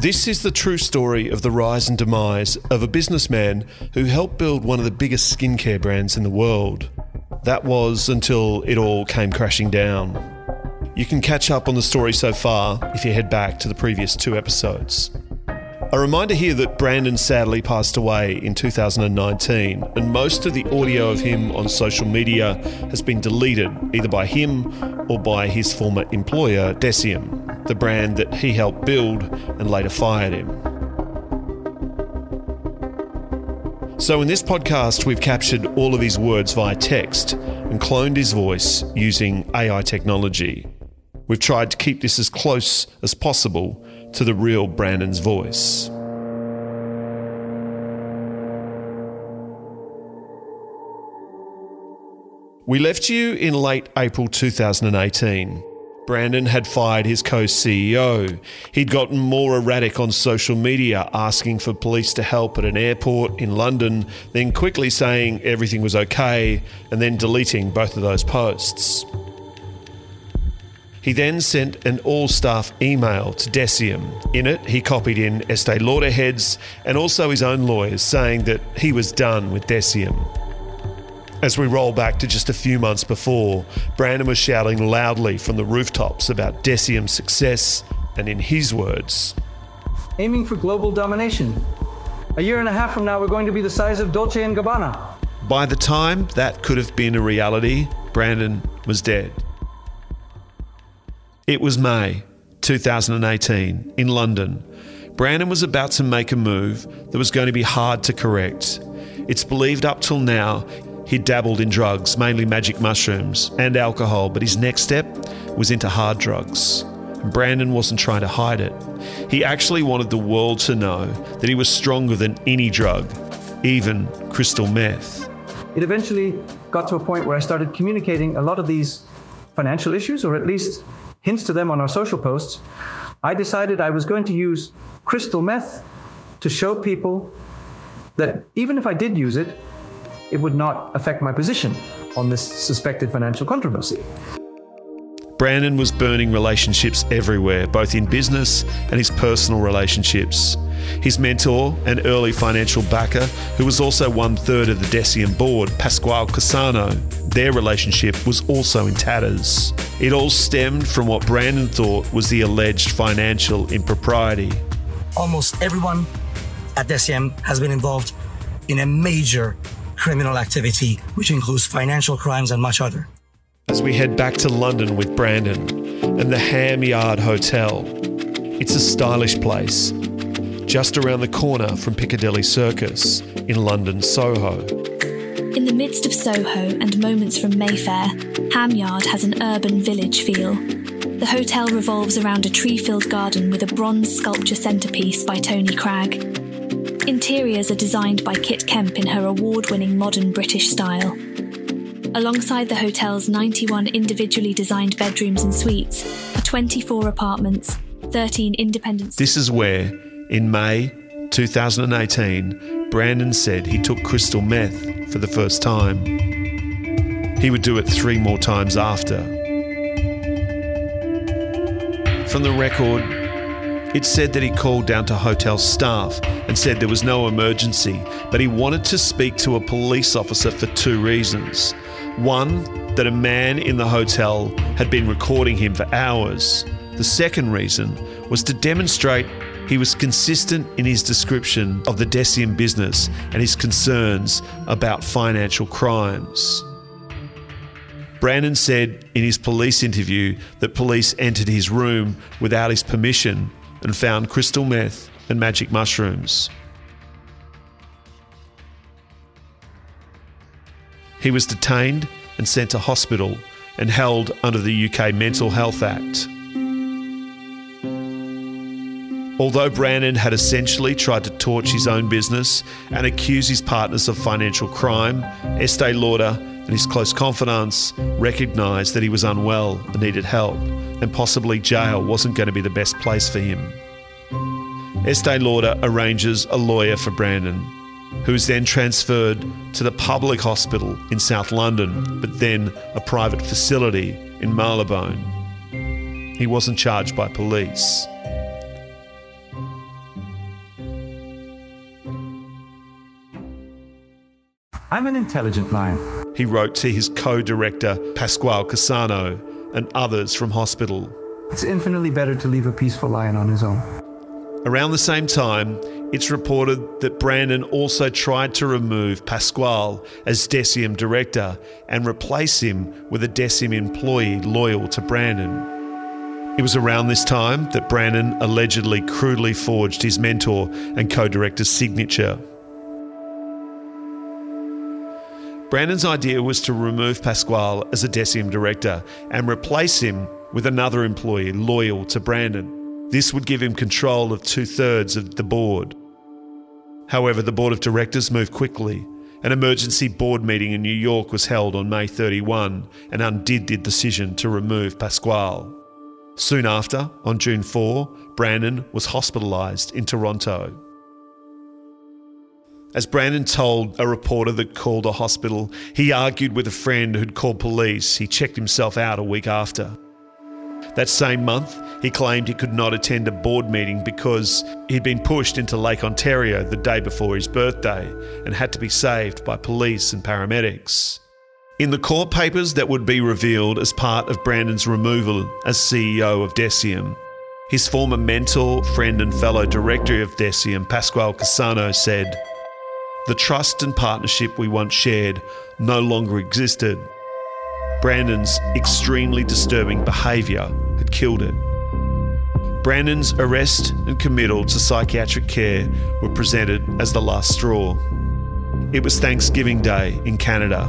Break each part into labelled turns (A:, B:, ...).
A: This is the true story of the rise and demise of a businessman who helped build one of the biggest skincare brands in the world. That was until it all came crashing down. You can catch up on the story so far if you head back to the previous two episodes. A reminder here that Brandon sadly passed away in 2019, and most of the audio of him on social media has been deleted either by him or by his former employer, Deciem, the brand that he helped build and later fired him. So, in this podcast, we've captured all of his words via text and cloned his voice using AI technology. We've tried to keep this as close as possible to the real Brandon's voice. We left you in late April 2018. Brandon had fired his co CEO. He'd gotten more erratic on social media, asking for police to help at an airport in London, then quickly saying everything was okay, and then deleting both of those posts. He then sent an all staff email to Deciem. In it, he copied in Estee Lauder heads and also his own lawyers saying that he was done with Deciem. As we roll back to just a few months before, Brandon was shouting loudly from the rooftops about Deciem's success, and in his words,
B: aiming for global domination. A year and a half from now, we're going to be the size of Dolce and Gabbana.
A: By the time that could have been a reality, Brandon was dead. It was May 2018 in London. Brandon was about to make a move that was going to be hard to correct. It's believed up till now he'd dabbled in drugs, mainly magic mushrooms and alcohol, but his next step was into hard drugs. Brandon wasn't trying to hide it. He actually wanted the world to know that he was stronger than any drug, even crystal meth.
B: It eventually got to a point where I started communicating a lot of these financial issues, or at least hints to them on our social posts, I decided I was going to use crystal meth to show people that even if I did use it, it would not affect my position on this suspected financial controversy.
A: Brandon was burning relationships everywhere, both in business and his personal relationships. His mentor and early financial backer, who was also one third of the Deciem board, Pasquale Cassano, their relationship was also in tatters. It all stemmed from what Brandon thought was the alleged financial impropriety.
C: Almost everyone at Deciem has been involved in a major criminal activity, which includes financial crimes and much other.
A: As we head back to London with Brandon and the Ham Yard Hotel, it's a stylish place just around the corner from Piccadilly Circus in London, Soho.
D: In the midst of Soho and moments from Mayfair, Ham Yard has an urban village feel. The hotel revolves around a tree filled garden with a bronze sculpture centrepiece by Tony Cragg. Interiors are designed by Kit Kemp in her award winning modern British style. Alongside the hotel's 91 individually designed bedrooms and suites are 24 apartments, 13 independent.
A: This is where, in May 2018, Brandon said he took crystal meth for the first time. He would do it three more times after. From the record, it said that he called down to hotel staff and said there was no emergency, but he wanted to speak to a police officer for two reasons. One, that a man in the hotel had been recording him for hours. The second reason was to demonstrate he was consistent in his description of the Deciem business and his concerns about financial crimes. Brandon said in his police interview that police entered his room without his permission and found crystal meth and magic mushrooms. He was detained and sent to hospital and held under the UK Mental Health Act. Although Brandon had essentially tried to torch his own business and accuse his partners of financial crime, Estee Lauder and his close confidants recognised that he was unwell and needed help, and possibly jail wasn't going to be the best place for him. Estee Lauder arranges a lawyer for Brandon, who is then transferred to the public hospital in South London, but then a private facility in Marylebone. He wasn't charged by police.
B: I'm an intelligent lion.
A: He wrote to his co director, Pasquale Cassano, and others from hospital.
B: It's infinitely better to leave a peaceful lion on his own.
A: Around the same time, it's reported that Brandon also tried to remove Pasquale as Deciem director and replace him with a Deciem employee loyal to Brandon. It was around this time that Brandon allegedly crudely forged his mentor and co director's signature. Brandon's idea was to remove Pasquale as a Deciem director and replace him with another employee loyal to Brandon. This would give him control of two thirds of the board. However, the board of directors moved quickly. An emergency board meeting in New York was held on May 31 and undid the decision to remove Pasquale. Soon after, on June 4, Brandon was hospitalised in Toronto. As Brandon told a reporter that called a hospital, he argued with a friend who'd called police. He checked himself out a week after. That same month, he claimed he could not attend a board meeting because he'd been pushed into Lake Ontario the day before his birthday and had to be saved by police and paramedics. In the court papers that would be revealed as part of Brandon's removal as CEO of Deciem, his former mentor, friend, and fellow director of Deciem, Pasquale Cassano, said, the trust and partnership we once shared no longer existed. Brandon's extremely disturbing behaviour had killed it. Brandon's arrest and committal to psychiatric care were presented as the last straw. It was Thanksgiving Day in Canada.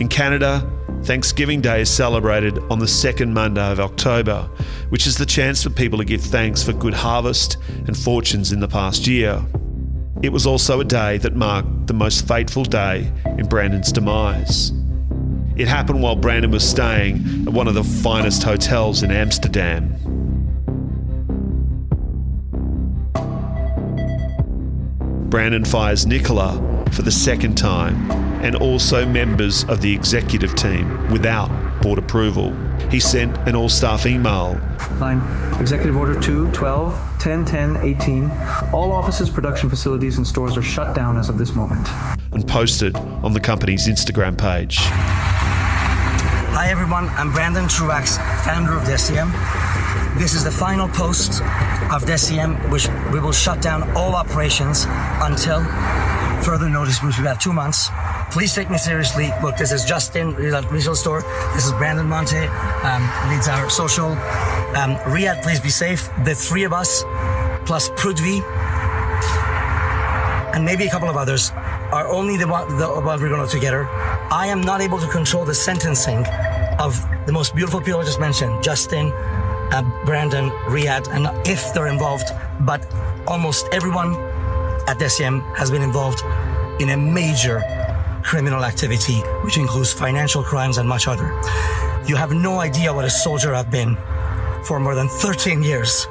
A: In Canada, Thanksgiving Day is celebrated on the second Monday of October, which is the chance for people to give thanks for good harvest and fortunes in the past year. It was also a day that marked the most fateful day in Brandon's demise. It happened while Brandon was staying at one of the finest hotels in Amsterdam. Brandon fires Nicola for the second time and also members of the executive team without board approval. He sent an all staff email.
B: Line Executive Order 2, 12, 10, 10, 18. All offices, production facilities, and stores are shut down as of this moment.
A: And posted on the company's Instagram page.
E: Hi everyone, I'm Brandon Truaxe, founder of Deciem. This is the final post of Deciem, which we will shut down all operations until further notice, which we have two months. Please take me seriously. Look, this is Justin, retail store. This is Brandon Monte, um, leads our social. Um, Riyadh, please be safe. The three of us, plus Prudvi, and maybe a couple of others, are only the one, the one we're going to together. I am not able to control the sentencing of the most beautiful people I just mentioned, Justin, uh, Brandon, Riyadh, and if they're involved, but almost everyone at Deciem has been involved in a major criminal activity, which includes financial crimes and much other. You have no idea what a soldier I've been for more than 13 years.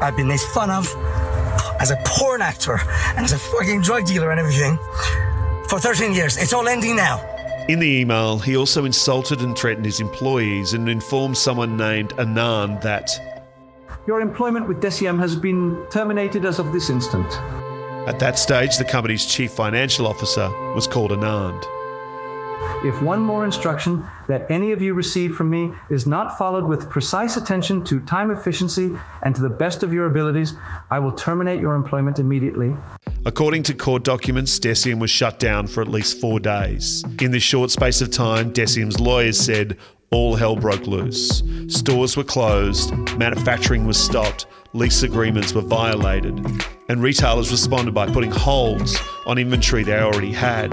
E: I've been made fun of as a porn actor and as a fucking drug dealer and everything for 13 years. It's all ending now.
A: In the email, he also insulted and threatened his employees and informed someone named Anand that
B: Your employment with Deciem has been terminated as of this instant.
A: At that stage, the company's chief financial officer was called Anand.
B: If one more instruction that any of you receive from me is not followed with precise attention to time efficiency and to the best of your abilities, I will terminate your employment immediately.
A: According to court documents, Deciem was shut down for at least four days. In this short space of time, Deciem's lawyers said all hell broke loose. Stores were closed, manufacturing was stopped, lease agreements were violated, and retailers responded by putting holds on inventory they already had.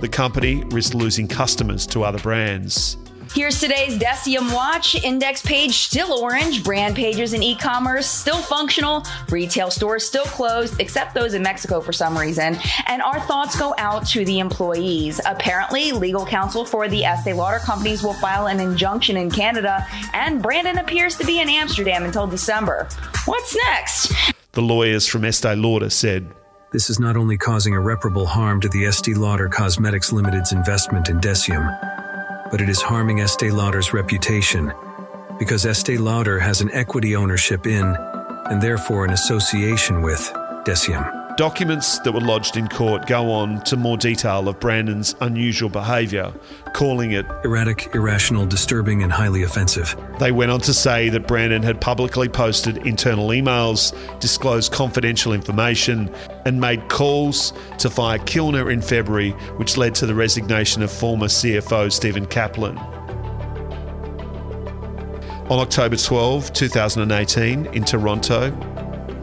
A: The company risked losing customers to other brands.
F: Here's today's Deciem Watch. Index page still orange. Brand pages in e commerce still functional. Retail stores still closed, except those in Mexico for some reason. And our thoughts go out to the employees. Apparently, legal counsel for the Estee Lauder companies will file an injunction in Canada, and Brandon appears to be in Amsterdam until December. What's next?
A: The lawyers from Estee Lauder said,
G: this is not only causing irreparable harm to the Estee Lauder Cosmetics Limited's investment in Deciem, but it is harming Estee Lauder's reputation because Estee Lauder has an equity ownership in and therefore an association with Deciem.
A: Documents that were lodged in court go on to more detail of Brandon's unusual behaviour, calling it
G: erratic, irrational, disturbing, and highly offensive.
A: They went on to say that Brandon had publicly posted internal emails, disclosed confidential information, and made calls to fire Kilner in February, which led to the resignation of former CFO Stephen Kaplan. On October 12, 2018, in Toronto,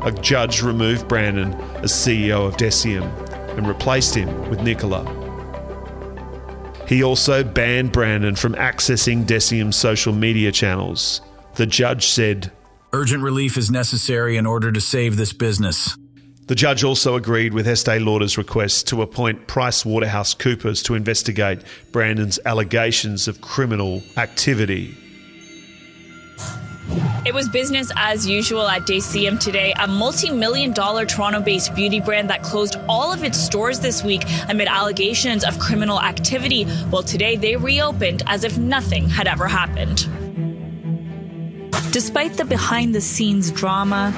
A: a judge removed Brandon as CEO of Deciem and replaced him with Nicola. He also banned Brandon from accessing Deciem's social media channels. The judge said,
H: Urgent relief is necessary in order to save this business.
A: The judge also agreed with Estee Lauder's request to appoint Price Waterhouse Coopers to investigate Brandon's allegations of criminal activity.
I: It was business as usual at Deciem today, a multi million dollar Toronto based beauty brand that closed all of its stores this week amid allegations of criminal activity. Well, today they reopened as if nothing had ever happened. Despite the behind the scenes drama,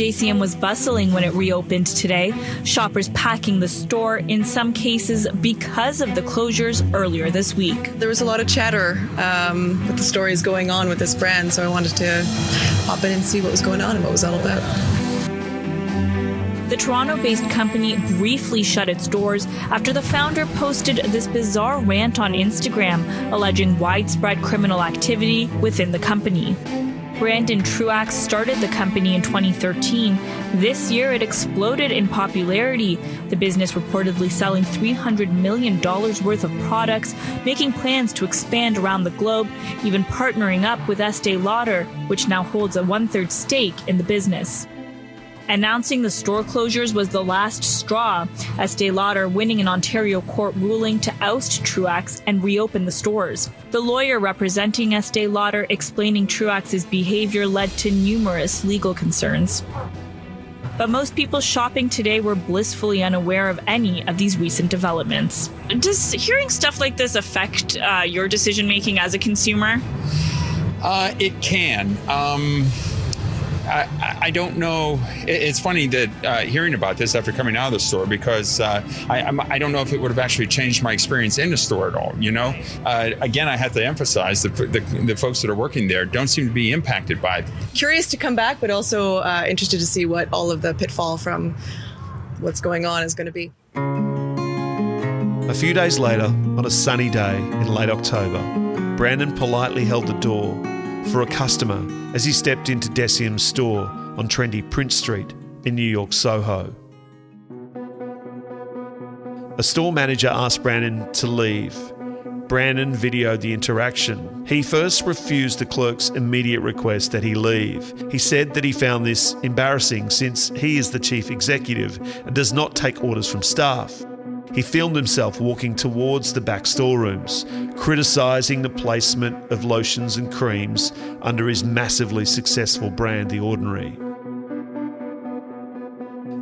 I: Deciem was bustling when it reopened today, shoppers packing the store, in some cases because of the closures earlier this week.
J: There was a lot of chatter um, with the stories going on with this brand, so I wanted to pop in and see what was going on and what was all about.
I: The Toronto based company briefly shut its doors after the founder posted this bizarre rant on Instagram alleging widespread criminal activity within the company. Brandon Truaxe started the company in 2013. This year, it exploded in popularity, the business reportedly selling $300 million worth of products, making plans to expand around the globe, even partnering up with Estee Lauder, which now holds a one third stake in the business. Announcing the store closures was the last straw, Estee Lauder winning an Ontario court ruling to oust Truaxe and reopen the stores. The lawyer representing Estee Lauder explaining Truaxe's behavior led to numerous legal concerns. But most people shopping today were blissfully unaware of any of these recent developments. Does hearing stuff like this affect uh, your decision making as a consumer?
K: Uh, it can. Um I, I, don't know. It's funny that uh, hearing about this after coming out of the store because uh, I, I, don't know if it would have actually changed my experience in the store at all. You know, uh, again, I have to emphasize the, the, the, folks that are working there don't seem to be impacted by it.
J: Curious to come back, but also uh, interested to see what all of the pitfall from what's going on is going to be.
A: A few days later, on a sunny day in late October, Brandon politely held the door for a customer as he stepped into Deciem's store on trendy Prince Street in New York Soho. A store manager asked Brandon to leave. Brandon videoed the interaction. He first refused the clerk's immediate request that he leave. He said that he found this embarrassing since he is the chief executive and does not take orders from staff. He filmed himself walking towards the back storerooms, criticising the placement of lotions and creams under his massively successful brand, The Ordinary.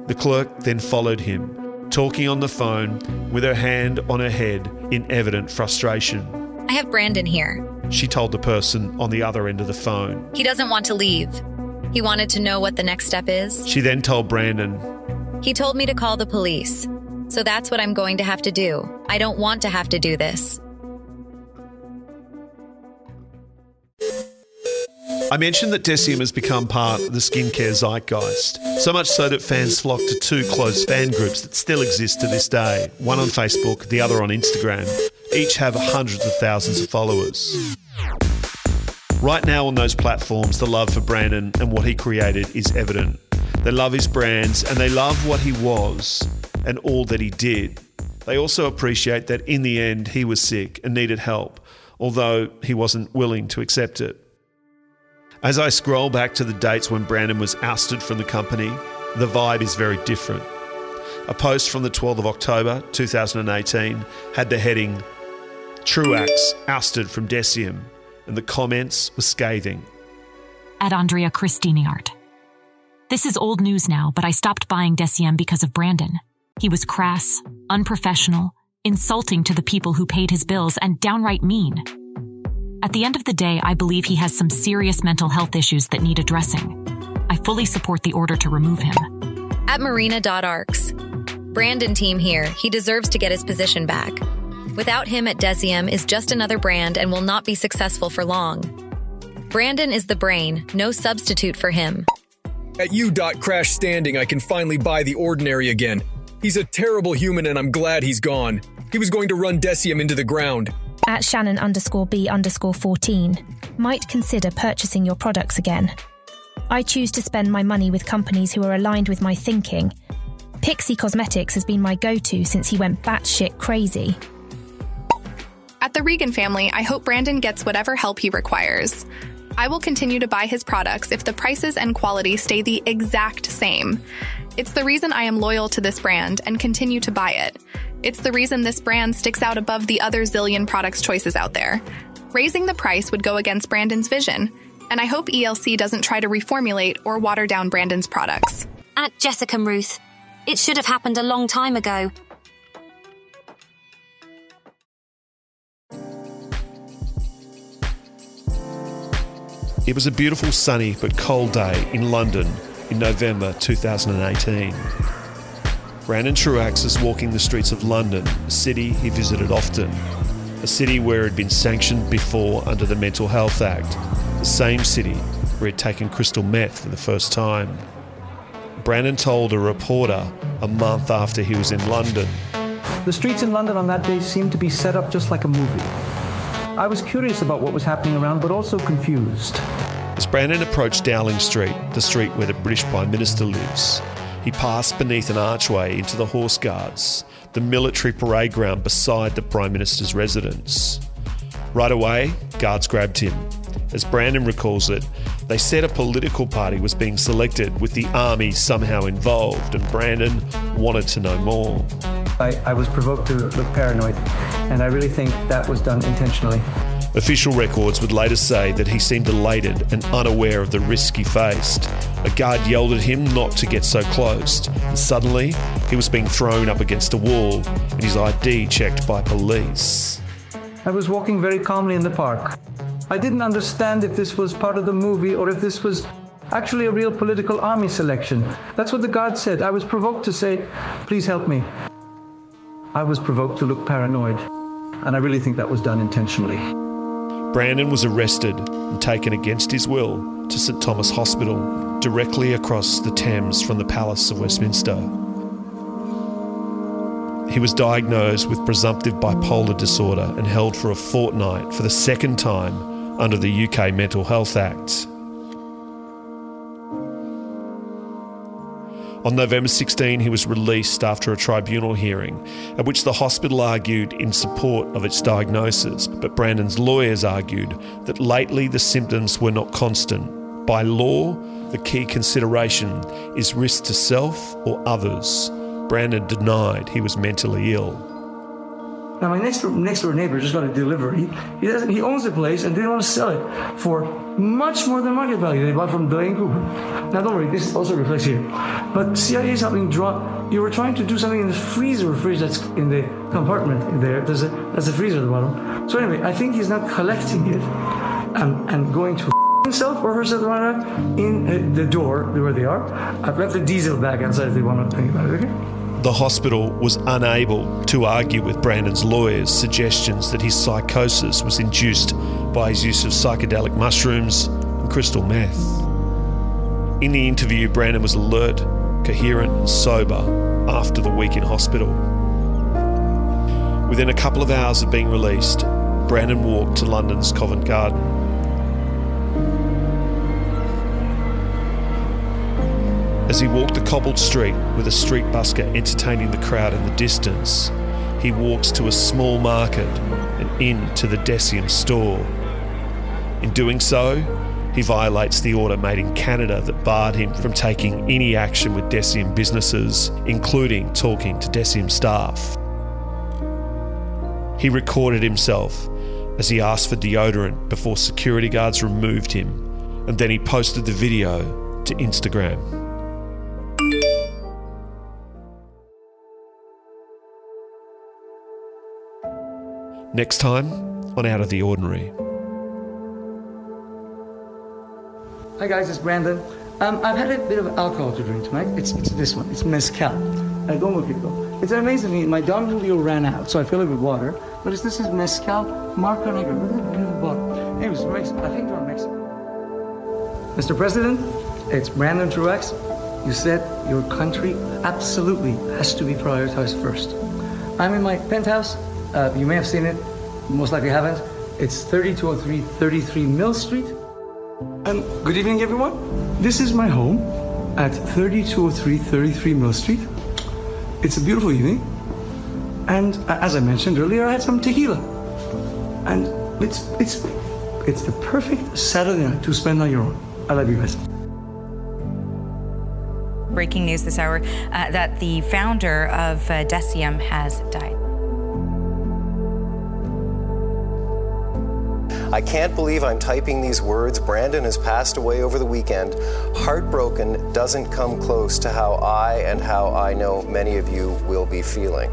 A: The clerk then followed him, talking on the phone with her hand on her head in evident frustration.
L: I have Brandon here.
A: She told the person on the other end of the phone.
L: He doesn't want to leave. He wanted to know what the next step is.
A: She then told Brandon.
L: He told me to call the police. So that's what I'm going to have to do. I don't want to have to do this.
A: I mentioned that Deciem has become part of the skincare zeitgeist, so much so that fans flock to two close fan groups that still exist to this day one on Facebook, the other on Instagram. Each have hundreds of thousands of followers. Right now, on those platforms, the love for Brandon and what he created is evident. They love his brands and they love what he was and all that he did. They also appreciate that in the end he was sick and needed help, although he wasn't willing to accept it. As I scroll back to the dates when Brandon was ousted from the company, the vibe is very different. A post from the 12th of October 2018 had the heading Truaxe ousted from Deciem, and the comments were scathing.
M: At Andrea Christini Art. This is old news now, but I stopped buying Deciem because of Brandon. He was crass, unprofessional, insulting to the people who paid his bills, and downright mean. At the end of the day, I believe he has some serious mental health issues that need addressing. I fully support the order to remove him.
L: At marina.arcs. Brandon team here, he deserves to get his position back. Without him at Deciem is just another brand and will not be successful for long. Brandon is the brain, no substitute for him.
N: At U. Crash Standing, I can finally buy the ordinary again. He's a terrible human and I'm glad he's gone. He was going to run Deciem into the ground.
O: At Shannon underscore B underscore 14, might consider purchasing your products again. I choose to spend my money with companies who are aligned with my thinking. Pixie Cosmetics has been my go to since he went batshit crazy.
P: At the Regan family, I hope Brandon gets whatever help he requires. I will continue to buy his products if the prices and quality stay the exact same. It's the reason I am loyal to this brand and continue to buy it. It's the reason this brand sticks out above the other zillion products choices out there. Raising the price would go against Brandon's vision, and I hope ELC doesn't try to reformulate or water down Brandon's products.
Q: At Jessica Ruth, it should have happened a long time ago.
A: It was a beautiful sunny but cold day in London in November 2018. Brandon Truaxe is walking the streets of London, a city he visited often, a city where he'd been sanctioned before under the Mental Health Act, the same city where he'd taken crystal meth for the first time. Brandon told a reporter a month after he was in London.
B: The streets in London on that day seemed to be set up just like a movie. I was curious about what was happening around, but also confused.
A: As Brandon approached Downing Street, the street where the British Prime Minister lives, he passed beneath an archway into the Horse Guards, the military parade ground beside the Prime Minister's residence. Right away, guards grabbed him. As Brandon recalls it, they said a political party was being selected with the army somehow involved, and Brandon wanted to know more.
B: I, I was provoked to look paranoid, and I really think that was done intentionally.
A: Official records would later say that he seemed elated and unaware of the risk he faced. A guard yelled at him not to get so close, and suddenly he was being thrown up against a wall and his ID checked by police.
B: I was walking very calmly in the park. I didn't understand if this was part of the movie or if this was actually a real political army selection. That's what the guard said. I was provoked to say, please help me. I was provoked to look paranoid, and I really think that was done intentionally.
A: Brandon was arrested and taken against his will to St Thomas Hospital, directly across the Thames from the Palace of Westminster. He was diagnosed with presumptive bipolar disorder and held for a fortnight for the second time under the UK Mental Health Act. On November 16, he was released after a tribunal hearing, at which the hospital argued in support of its diagnosis, but Brandon's lawyers argued that lately the symptoms were not constant. By law, the key consideration is risk to self or others. Brandon denied he was mentally ill.
C: Now my next next door neighbor just got a delivery. He doesn't. He owns the place and didn't want to sell it for much more than market value. They bought from Delaney Cooper. Now don't worry, this also reflects here. But CIA is helping draw. You were trying to do something in the freezer fridge that's in the compartment there. There's a that's a freezer at the bottom. So anyway, I think he's not collecting it and, and going to himself or herself in uh, the door where they are. I've left the diesel bag outside if they want to think about it. Okay
A: the hospital was unable to argue with Brandon's lawyers' suggestions that his psychosis was induced by his use of psychedelic mushrooms and crystal meth. In the interview, Brandon was alert, coherent, and sober after the week in hospital. Within a couple of hours of being released, Brandon walked to London's Covent Garden. As he walked the cobbled street with a street busker entertaining the crowd in the distance, he walks to a small market and into the Deciem store. In doing so, he violates the order made in Canada that barred him from taking any action with Deciem businesses, including talking to Deciem staff. He recorded himself as he asked for deodorant before security guards removed him, and then he posted the video to Instagram. Next time on Out of the Ordinary.
C: Hi guys, it's Brandon. Um, I've had a bit of alcohol to drink tonight. It's, it's this one. It's mezcal. I don't at it It's amazing. My Don Julio ran out, so I fill it with water. But it's, this is mezcal Marca Negra. Look at the beautiful bottle. It was Mexico. I think they're Mexico. Mr. President, it's Brandon Truaxe. You said your country absolutely has to be prioritized first. I'm in my penthouse. Uh, you may have seen it, most likely haven't. It's 3203 33 Mill Street. Um, good evening, everyone. This is my home at 3203 33 Mill Street. It's a beautiful evening. And uh, as I mentioned earlier, I had some tequila. And it's, it's, it's the perfect Saturday night to spend on your own. I love you guys
R: breaking news this hour uh, that the founder of uh, Deciem has died.
S: I can't believe I'm typing these words. Brandon has passed away over the weekend. Heartbroken doesn't come close to how I and how I know many of you will be feeling.